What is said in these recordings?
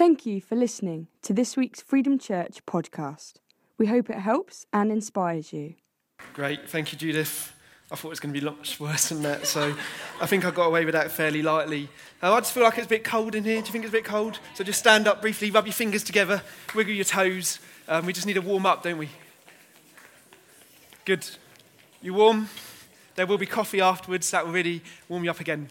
Thank you for listening to this week's Freedom Church podcast. We hope it helps and inspires you. Great, thank you, Judith. I thought it was going to be much worse than that, so I think I got away with that fairly lightly. Uh, I just feel like it's a bit cold in here. Do you think it's a bit cold? So just stand up briefly, rub your fingers together, wiggle your toes. Um, we just need to warm up, don't we? Good. You warm? There will be coffee afterwards. That will really warm you up again.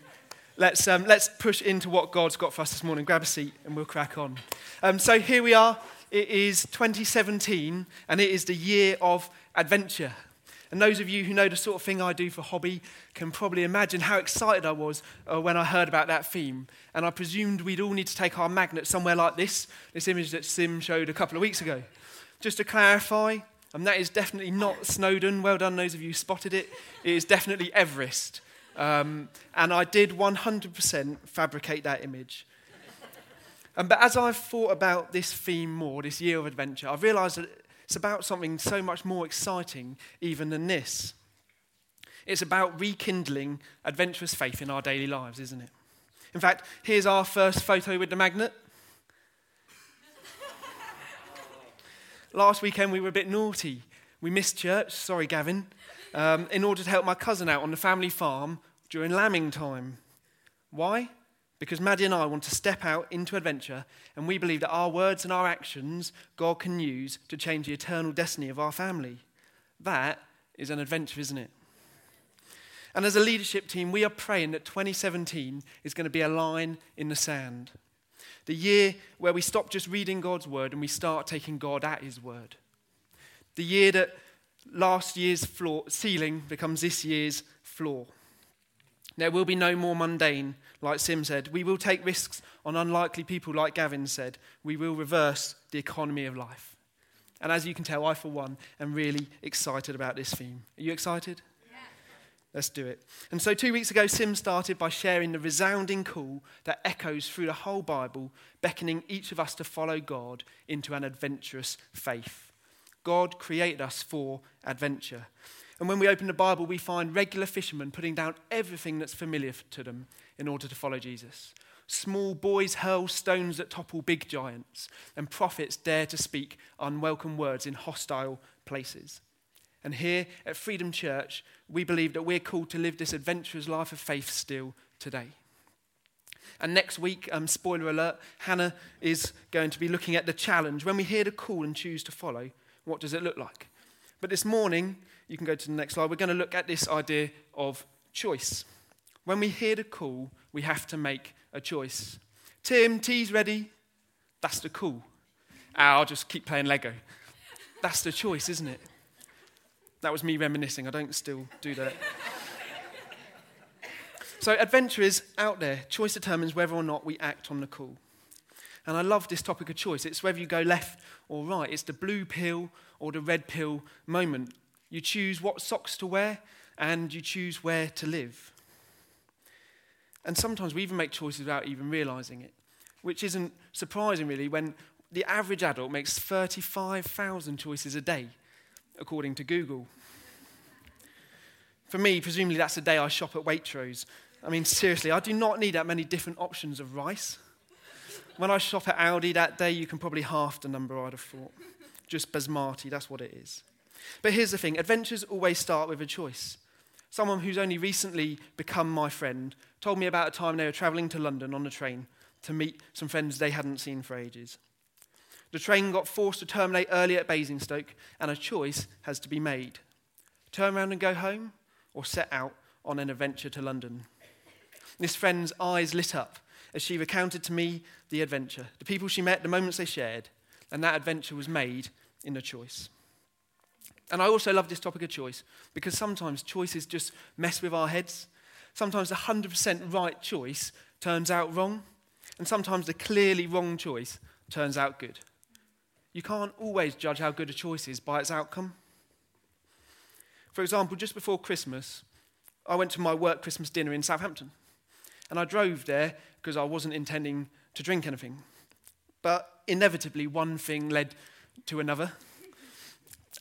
Let's, um, let's push into what God's got for us this morning. Grab a seat and we'll crack on. Um, so here we are. It is 2017 and it is the year of adventure. And those of you who know the sort of thing I do for hobby can probably imagine how excited I was uh, when I heard about that theme. And I presumed we'd all need to take our magnet somewhere like this, this image that Sim showed a couple of weeks ago. Just to clarify, and that is definitely not Snowdon. Well done, those of you who spotted it. It is definitely Everest. Um, and I did 100% fabricate that image. Um, but as I've thought about this theme more, this year of adventure, I've realised that it's about something so much more exciting even than this. It's about rekindling adventurous faith in our daily lives, isn't it? In fact, here's our first photo with the magnet. Last weekend we were a bit naughty. We missed church, sorry, Gavin, um, in order to help my cousin out on the family farm during lambing time. Why? Because Maddie and I want to step out into adventure, and we believe that our words and our actions God can use to change the eternal destiny of our family. That is an adventure, isn't it? And as a leadership team, we are praying that 2017 is going to be a line in the sand. The year where we stop just reading God's word and we start taking God at his word. The year that last year's floor, ceiling becomes this year's floor. There will be no more mundane, like Sim said. We will take risks on unlikely people, like Gavin said. We will reverse the economy of life. And as you can tell, I, for one, am really excited about this theme. Are you excited? Yeah. Let's do it. And so, two weeks ago, Sim started by sharing the resounding call that echoes through the whole Bible, beckoning each of us to follow God into an adventurous faith. God created us for adventure. And when we open the Bible, we find regular fishermen putting down everything that's familiar to them in order to follow Jesus. Small boys hurl stones that topple big giants, and prophets dare to speak unwelcome words in hostile places. And here at Freedom Church, we believe that we're called to live this adventurous life of faith still today. And next week, um, spoiler alert, Hannah is going to be looking at the challenge. When we hear the call and choose to follow, what does it look like? But this morning, you can go to the next slide, we're going to look at this idea of choice. When we hear the call, we have to make a choice. Tim, tea's ready. That's the call. Ah, I'll just keep playing Lego. That's the choice, isn't it? That was me reminiscing. I don't still do that. so, adventure is out there. Choice determines whether or not we act on the call. And I love this topic of choice. It's whether you go left or right. It's the blue pill or the red pill moment. You choose what socks to wear and you choose where to live. And sometimes we even make choices without even realizing it, which isn't surprising really when the average adult makes 35,000 choices a day, according to Google. For me, presumably that's the day I shop at Waitrose. I mean, seriously, I do not need that many different options of rice. When I shop at Aldi that day, you can probably half the number I'd have thought. Just basmati, that's what it is. But here's the thing adventures always start with a choice. Someone who's only recently become my friend told me about a time they were travelling to London on a train to meet some friends they hadn't seen for ages. The train got forced to terminate early at Basingstoke, and a choice has to be made turn around and go home, or set out on an adventure to London. This friend's eyes lit up as she recounted to me the adventure, the people she met, the moments they shared, and that adventure was made in a choice. And I also love this topic of choice because sometimes choices just mess with our heads. Sometimes the 100% right choice turns out wrong, and sometimes the clearly wrong choice turns out good. You can't always judge how good a choice is by its outcome. For example, just before Christmas, I went to my work Christmas dinner in Southampton. And I drove there because I wasn't intending to drink anything. But inevitably, one thing led to another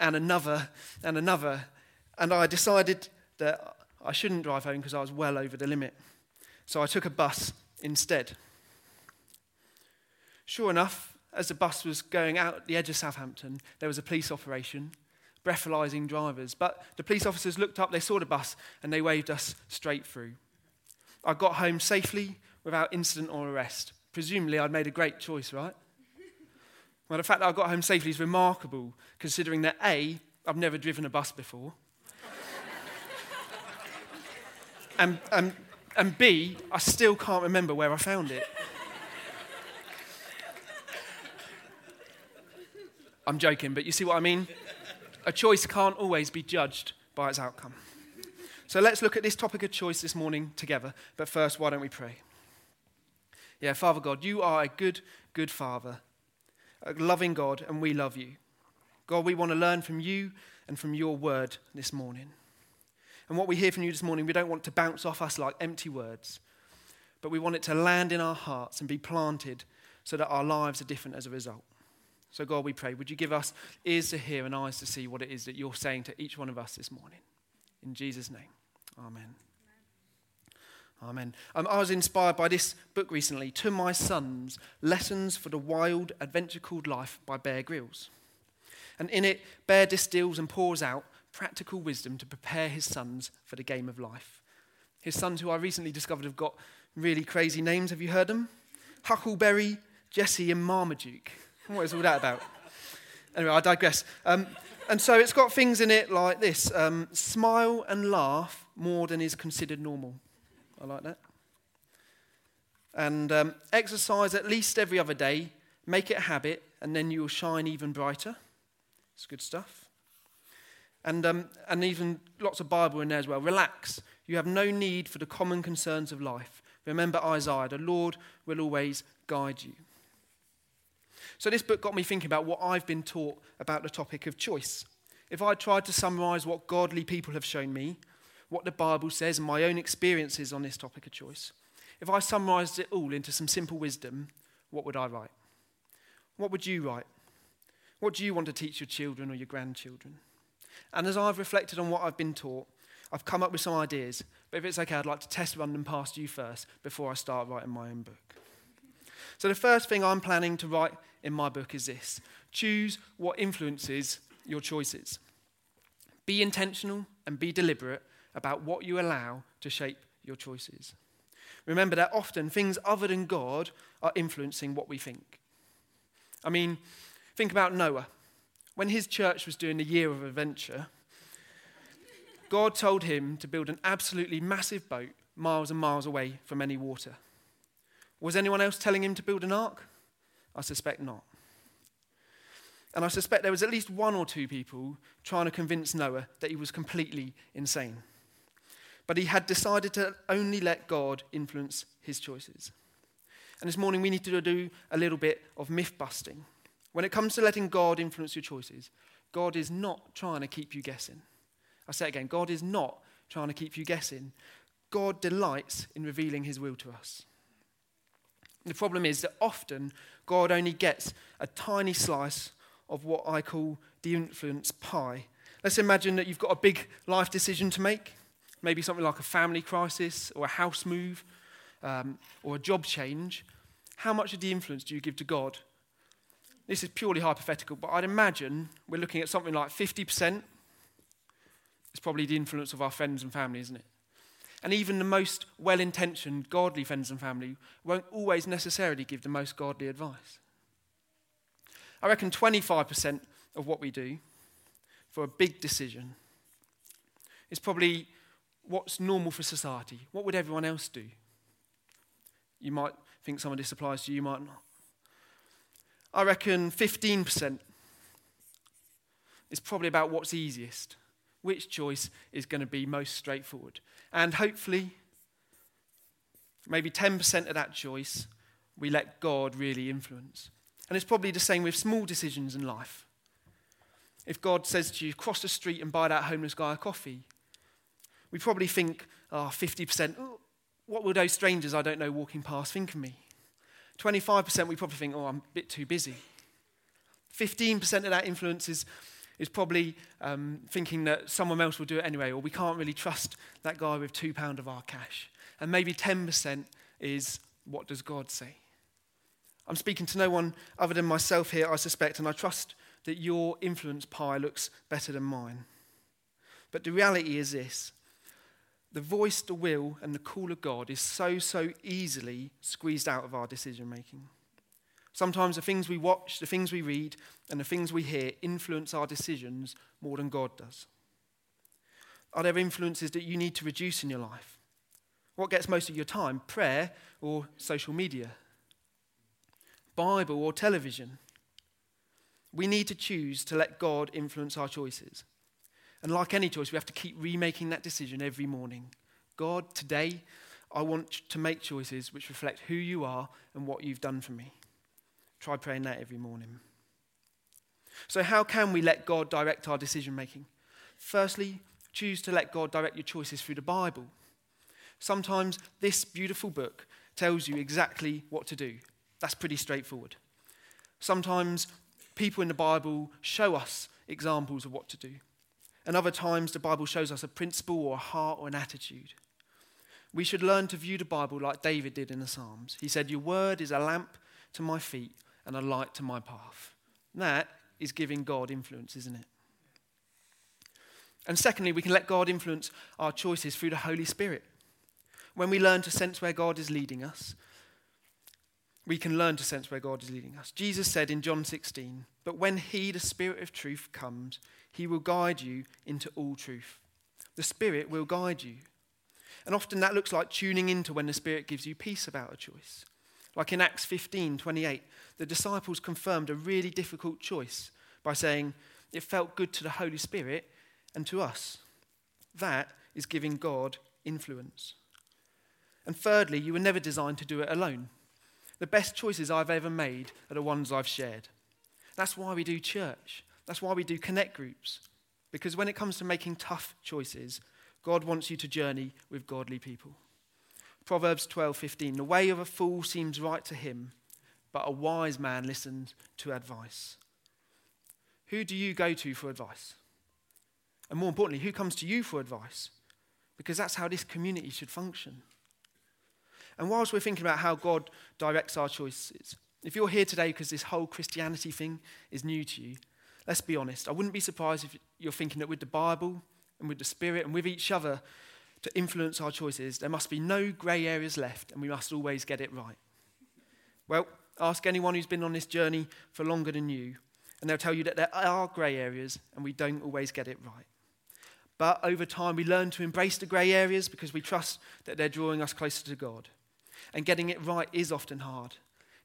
and another and another. And I decided that I shouldn't drive home because I was well over the limit. So I took a bus instead. Sure enough, as the bus was going out the edge of Southampton, there was a police operation, breathalyzing drivers. But the police officers looked up, they saw the bus, and they waved us straight through. I got home safely without incident or arrest. Presumably, I'd made a great choice, right? Well, the fact that I got home safely is remarkable, considering that A, I've never driven a bus before, and, and, and B, I still can't remember where I found it. I'm joking, but you see what I mean? A choice can't always be judged by its outcome. So let's look at this topic of choice this morning together. But first, why don't we pray? Yeah, Father God, you are a good, good Father, a loving God, and we love you. God, we want to learn from you and from your word this morning. And what we hear from you this morning, we don't want to bounce off us like empty words, but we want it to land in our hearts and be planted so that our lives are different as a result. So, God, we pray, would you give us ears to hear and eyes to see what it is that you're saying to each one of us this morning? In Jesus' name, amen. Amen. Um, I was inspired by this book recently, To My Sons Lessons for the Wild Adventure Called Life by Bear Grylls. And in it, Bear distills and pours out practical wisdom to prepare his sons for the game of life. His sons, who I recently discovered have got really crazy names. Have you heard them? Huckleberry, Jesse, and Marmaduke. What is all that about? Anyway, I digress. Um, and so it's got things in it like this um, smile and laugh more than is considered normal. I like that. And um, exercise at least every other day, make it a habit, and then you'll shine even brighter. It's good stuff. And, um, and even lots of Bible in there as well. Relax. You have no need for the common concerns of life. Remember Isaiah, the Lord will always guide you. So, this book got me thinking about what I've been taught about the topic of choice. If I tried to summarize what godly people have shown me, what the Bible says, and my own experiences on this topic of choice, if I summarized it all into some simple wisdom, what would I write? What would you write? What do you want to teach your children or your grandchildren? And as I've reflected on what I've been taught, I've come up with some ideas. But if it's okay, I'd like to test run them past you first before I start writing my own book. So, the first thing I'm planning to write in my book is this choose what influences your choices. Be intentional and be deliberate about what you allow to shape your choices. Remember that often things other than God are influencing what we think. I mean, think about Noah. When his church was doing the year of adventure, God told him to build an absolutely massive boat miles and miles away from any water. Was anyone else telling him to build an ark? I suspect not. And I suspect there was at least one or two people trying to convince Noah that he was completely insane. But he had decided to only let God influence his choices. And this morning we need to do a little bit of myth busting. When it comes to letting God influence your choices, God is not trying to keep you guessing. I say it again God is not trying to keep you guessing. God delights in revealing his will to us. The problem is that often God only gets a tiny slice of what I call the influence pie. Let's imagine that you've got a big life decision to make, maybe something like a family crisis or a house move um, or a job change. How much of the influence do you give to God? This is purely hypothetical, but I'd imagine we're looking at something like 50%. It's probably the influence of our friends and family, isn't it? And even the most well intentioned, godly friends and family won't always necessarily give the most godly advice. I reckon 25% of what we do for a big decision is probably what's normal for society. What would everyone else do? You might think some of this applies to you, you might not. I reckon 15% is probably about what's easiest which choice is going to be most straightforward. And hopefully, maybe 10% of that choice we let God really influence. And it's probably the same with small decisions in life. If God says to you, cross the street and buy that homeless guy a coffee, we probably think, oh, 50%, oh, what will those strangers I don't know walking past think of me? 25% we probably think, oh, I'm a bit too busy. 15% of that influence is is probably um, thinking that someone else will do it anyway, or we can't really trust that guy with £2 of our cash. And maybe 10% is what does God say? I'm speaking to no one other than myself here, I suspect, and I trust that your influence pie looks better than mine. But the reality is this the voice, the will, and the call of God is so, so easily squeezed out of our decision making. Sometimes the things we watch, the things we read, and the things we hear influence our decisions more than God does. Are there influences that you need to reduce in your life? What gets most of your time? Prayer or social media? Bible or television? We need to choose to let God influence our choices. And like any choice, we have to keep remaking that decision every morning. God, today, I want to make choices which reflect who you are and what you've done for me. Try praying that every morning. So, how can we let God direct our decision making? Firstly, choose to let God direct your choices through the Bible. Sometimes this beautiful book tells you exactly what to do. That's pretty straightforward. Sometimes people in the Bible show us examples of what to do. And other times, the Bible shows us a principle or a heart or an attitude. We should learn to view the Bible like David did in the Psalms. He said, Your word is a lamp to my feet and a light to my path. That is giving God influence, isn't it? And secondly, we can let God influence our choices through the Holy Spirit. When we learn to sense where God is leading us, we can learn to sense where God is leading us. Jesus said in John 16, But when He, the Spirit of truth, comes, he will guide you into all truth. The Spirit will guide you. And often that looks like tuning into when the Spirit gives you peace about a choice. Like in Acts 15 28, the disciples confirmed a really difficult choice by saying, It felt good to the Holy Spirit and to us. That is giving God influence. And thirdly, you were never designed to do it alone. The best choices I've ever made are the ones I've shared. That's why we do church. That's why we do connect groups. Because when it comes to making tough choices, God wants you to journey with godly people. Proverbs 12:15 The way of a fool seems right to him, but a wise man listens to advice. Who do you go to for advice? And more importantly, who comes to you for advice? Because that's how this community should function. And whilst we're thinking about how God directs our choices, if you're here today because this whole Christianity thing is new to you, let's be honest. I wouldn't be surprised if you're thinking that with the Bible and with the Spirit and with each other to influence our choices, there must be no grey areas left and we must always get it right. Well, ask anyone who's been on this journey for longer than you, and they'll tell you that there are grey areas and we don't always get it right. But over time, we learn to embrace the grey areas because we trust that they're drawing us closer to God. And getting it right is often hard.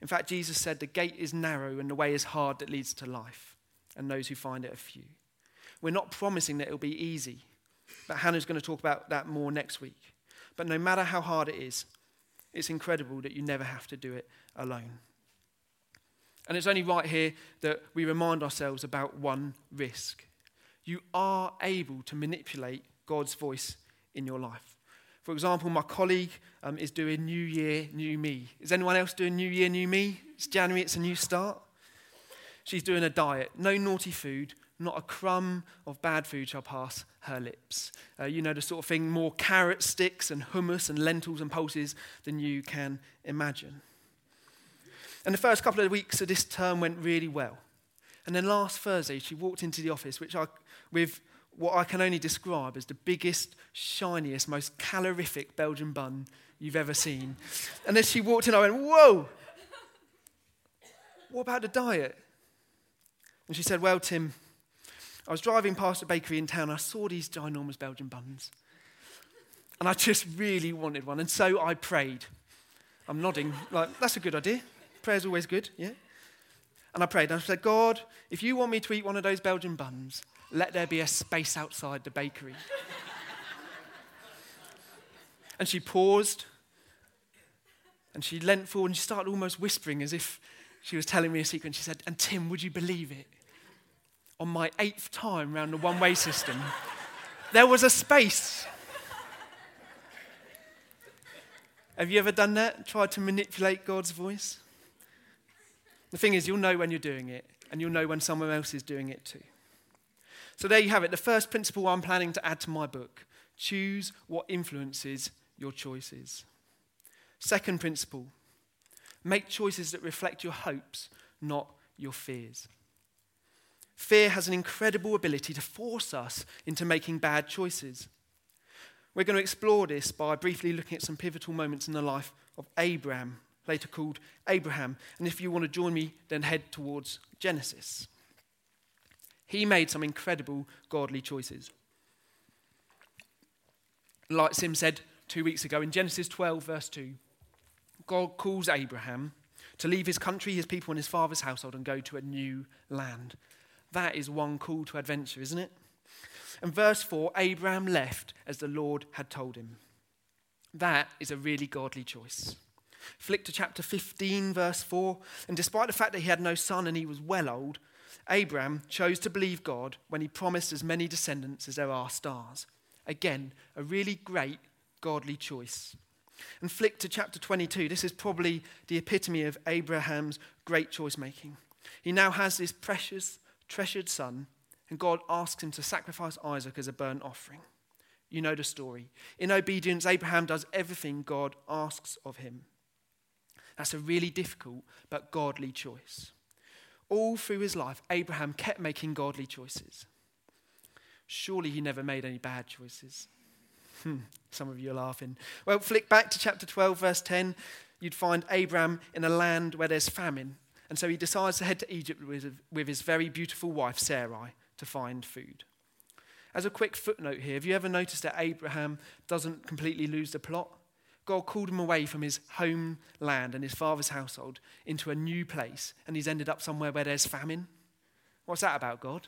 In fact, Jesus said, The gate is narrow and the way is hard that leads to life and those who find it are few. We're not promising that it'll be easy, but Hannah's going to talk about that more next week. But no matter how hard it is, it's incredible that you never have to do it alone. And it's only right here that we remind ourselves about one risk. You are able to manipulate God's voice in your life. For example, my colleague um, is doing New Year, New Me. Is anyone else doing New Year, New Me? It's January, it's a new start. She's doing a diet. No naughty food, not a crumb of bad food shall pass her lips. Uh, you know, the sort of thing, more carrot sticks and hummus and lentils and pulses than you can imagine. And the first couple of weeks of this term went really well. And then last Thursday, she walked into the office, which I, with what I can only describe as the biggest, shiniest, most calorific Belgian bun you've ever seen. And as she walked in, I went, Whoa! What about the diet? And she said, Well, Tim, I was driving past a bakery in town. I saw these ginormous Belgian buns. And I just really wanted one. And so I prayed. I'm nodding, like, that's a good idea. Prayer's always good, yeah? And I prayed. And I said, God, if you want me to eat one of those Belgian buns, let there be a space outside the bakery. and she paused. And she leant forward and she started almost whispering as if she was telling me a secret. She said, And Tim, would you believe it? On my eighth time round the one way system, there was a space. Have you ever done that? Tried to manipulate God's voice? The thing is, you'll know when you're doing it, and you'll know when someone else is doing it too. So there you have it. The first principle I'm planning to add to my book choose what influences your choices. Second principle Make choices that reflect your hopes, not your fears. Fear has an incredible ability to force us into making bad choices. We're going to explore this by briefly looking at some pivotal moments in the life of Abram, later called Abraham. And if you want to join me, then head towards Genesis. He made some incredible godly choices. Like Sim said two weeks ago in Genesis 12, verse 2, God calls Abraham to leave his country, his people, and his father's household and go to a new land. That is one call to adventure, isn't it? And verse 4 Abraham left as the Lord had told him. That is a really godly choice. Flick to chapter 15, verse 4. And despite the fact that he had no son and he was well old, Abraham chose to believe God when he promised as many descendants as there are stars. Again, a really great godly choice. And flick to chapter 22. This is probably the epitome of Abraham's great choice making. He now has this precious, treasured son and God asks him to sacrifice Isaac as a burnt offering. You know the story. In obedience, Abraham does everything God asks of him. That's a really difficult but godly choice. All through his life, Abraham kept making godly choices. Surely he never made any bad choices. Hmm, some of you are laughing. Well, flick back to chapter 12, verse 10. You'd find Abraham in a land where there's famine. And so he decides to head to Egypt with, with his very beautiful wife, Sarai to find food. As a quick footnote here, have you ever noticed that Abraham doesn't completely lose the plot? God called him away from his homeland and his father's household into a new place, and he's ended up somewhere where there's famine. What's that about, God?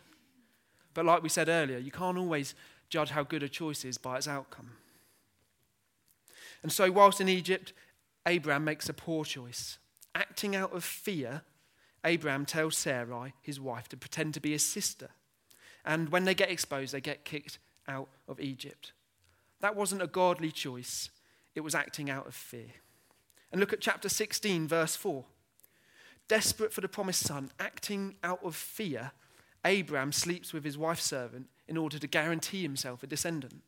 But like we said earlier, you can't always judge how good a choice is by its outcome. And so, whilst in Egypt, Abraham makes a poor choice. Acting out of fear, Abraham tells Sarai, his wife, to pretend to be his sister and when they get exposed, they get kicked out of Egypt. That wasn't a godly choice, it was acting out of fear. And look at chapter 16, verse 4. Desperate for the promised son, acting out of fear, Abraham sleeps with his wife's servant in order to guarantee himself a descendant.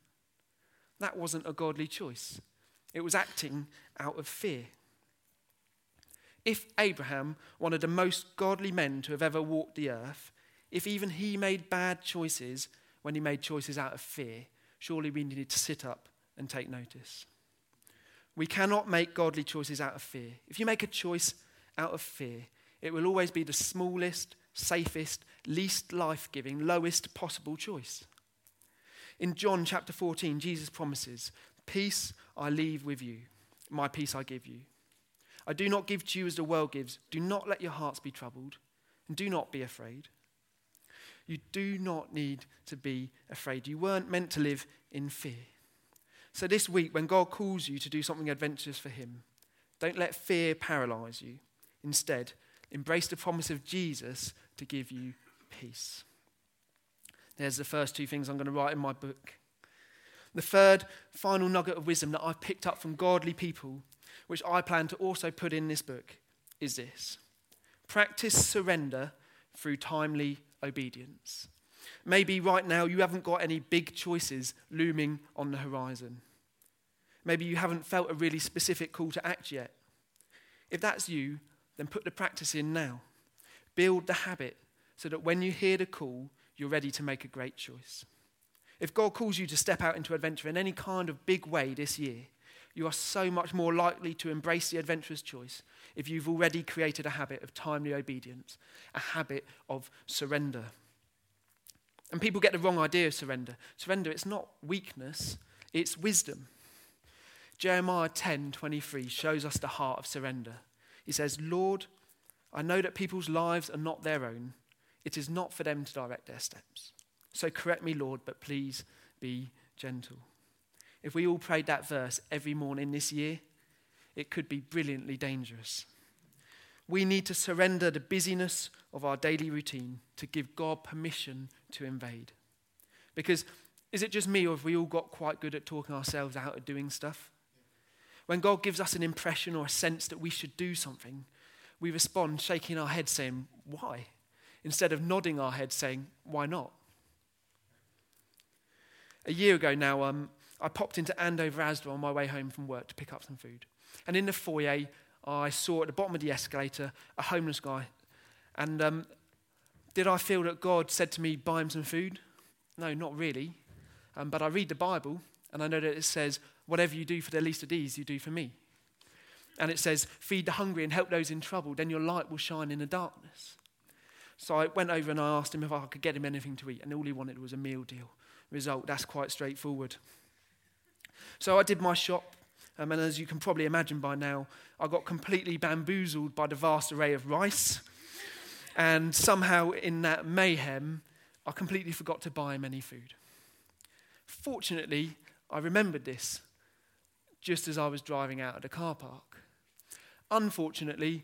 That wasn't a godly choice, it was acting out of fear. If Abraham, one of the most godly men to have ever walked the earth, if even he made bad choices when he made choices out of fear, surely we need to sit up and take notice. We cannot make godly choices out of fear. If you make a choice out of fear, it will always be the smallest, safest, least life giving, lowest possible choice. In John chapter 14, Jesus promises, Peace I leave with you, my peace I give you. I do not give to you as the world gives. Do not let your hearts be troubled, and do not be afraid. You do not need to be afraid. You weren't meant to live in fear. So, this week, when God calls you to do something adventurous for Him, don't let fear paralyze you. Instead, embrace the promise of Jesus to give you peace. There's the first two things I'm going to write in my book. The third, final nugget of wisdom that I've picked up from godly people, which I plan to also put in this book, is this practice surrender through timely obedience. Maybe right now you haven't got any big choices looming on the horizon. Maybe you haven't felt a really specific call to act yet. If that's you, then put the practice in now. Build the habit so that when you hear the call, you're ready to make a great choice. If God calls you to step out into adventure in any kind of big way this year, you are so much more likely to embrace the adventurous choice if you've already created a habit of timely obedience, a habit of surrender. And people get the wrong idea of surrender. Surrender, it's not weakness, it's wisdom. Jeremiah 10:23 shows us the heart of surrender. He says, "Lord, I know that people's lives are not their own. It is not for them to direct their steps. So correct me, Lord, but please be gentle." If we all prayed that verse every morning this year, it could be brilliantly dangerous. We need to surrender the busyness of our daily routine to give God permission to invade. Because is it just me, or have we all got quite good at talking ourselves out of doing stuff? When God gives us an impression or a sense that we should do something, we respond shaking our head saying, Why? Instead of nodding our head saying, Why not? A year ago now, um, I popped into Andover Asda on my way home from work to pick up some food. And in the foyer, I saw at the bottom of the escalator a homeless guy. And um, did I feel that God said to me, buy him some food? No, not really. Um, but I read the Bible and I know that it says, whatever you do for the least of these, you do for me. And it says, feed the hungry and help those in trouble, then your light will shine in the darkness. So I went over and I asked him if I could get him anything to eat, and all he wanted was a meal deal. Result, that's quite straightforward. So I did my shop, um, and as you can probably imagine by now, I got completely bamboozled by the vast array of rice. And somehow, in that mayhem, I completely forgot to buy him any food. Fortunately, I remembered this just as I was driving out of the car park. Unfortunately,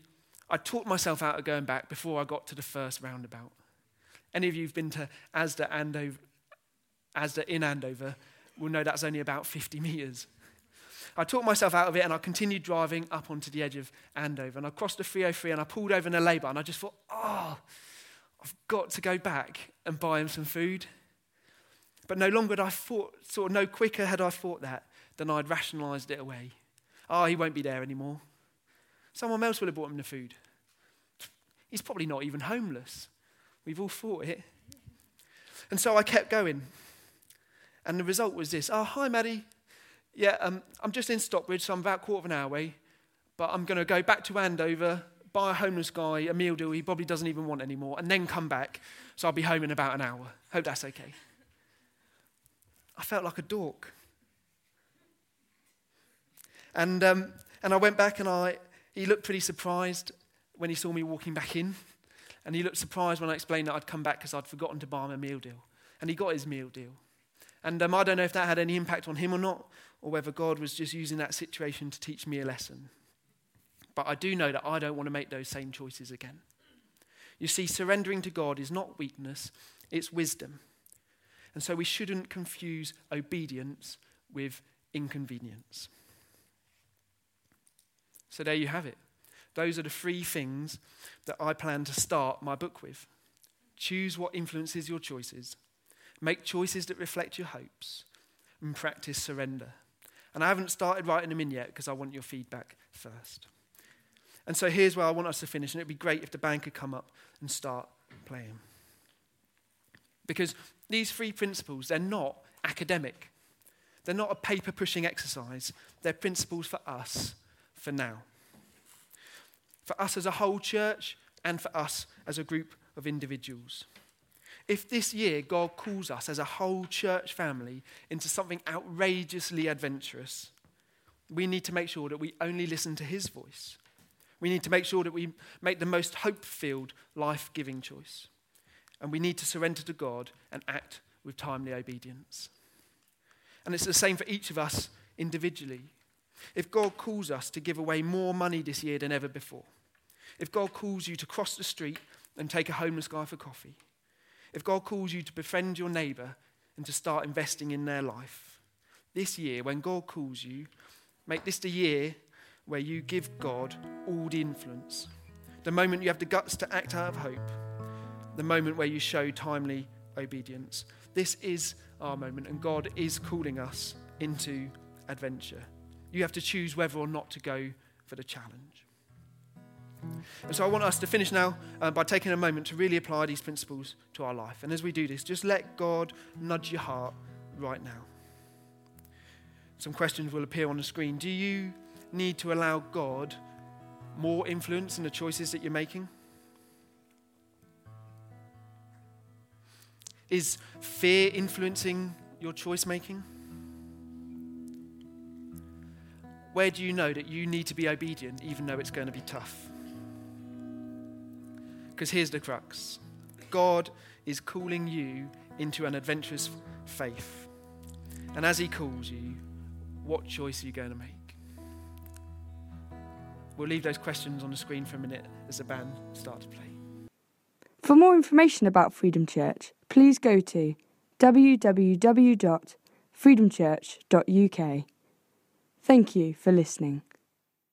I talked myself out of going back before I got to the first roundabout. Any of you who've been to Asda, Andover, Asda in Andover will know that's only about 50 metres. I talked myself out of it and I continued driving up onto the edge of Andover. And I crossed the 303 and I pulled over in a labour and I just thought, oh, I've got to go back and buy him some food. But no longer had I thought, sort of no quicker had I thought that than I'd rationalised it away. Oh, he won't be there anymore. Someone else will have bought him the food. He's probably not even homeless. We've all thought it. And so I kept going. And the result was this Oh, hi, Maddie. Yeah, um, I'm just in Stockbridge, so I'm about a quarter of an hour away. But I'm going to go back to Andover, buy a homeless guy a meal deal he probably doesn't even want anymore, and then come back. So I'll be home in about an hour. Hope that's okay. I felt like a dork. And, um, and I went back and I, he looked pretty surprised when he saw me walking back in. And he looked surprised when I explained that I'd come back because I'd forgotten to buy him a meal deal. And he got his meal deal. And um, I don't know if that had any impact on him or not, or whether God was just using that situation to teach me a lesson. But I do know that I don't want to make those same choices again. You see, surrendering to God is not weakness, it's wisdom. And so we shouldn't confuse obedience with inconvenience. So there you have it. Those are the three things that I plan to start my book with. Choose what influences your choices, make choices that reflect your hopes, and practice surrender. And I haven't started writing them in yet because I want your feedback first. And so here's where I want us to finish, and it'd be great if the band could come up and start playing. Because these three principles, they're not academic. They're not a paper pushing exercise. They're principles for us for now. For us as a whole church and for us as a group of individuals. If this year God calls us as a whole church family into something outrageously adventurous, we need to make sure that we only listen to His voice. We need to make sure that we make the most hope filled, life giving choice. And we need to surrender to God and act with timely obedience. And it's the same for each of us individually. If God calls us to give away more money this year than ever before, if God calls you to cross the street and take a homeless guy for coffee, if God calls you to befriend your neighbour and to start investing in their life, this year, when God calls you, make this the year where you give God all the influence. The moment you have the guts to act out of hope, the moment where you show timely obedience. This is our moment, and God is calling us into adventure. You have to choose whether or not to go for the challenge. And so I want us to finish now uh, by taking a moment to really apply these principles to our life. And as we do this, just let God nudge your heart right now. Some questions will appear on the screen. Do you need to allow God more influence in the choices that you're making? Is fear influencing your choice making? where do you know that you need to be obedient even though it's going to be tough? Because here's the crux God is calling you into an adventurous faith. And as He calls you, what choice are you going to make? We'll leave those questions on the screen for a minute as the band start to play. For more information about Freedom Church, please go to www.freedomchurch.uk. Thank you for listening.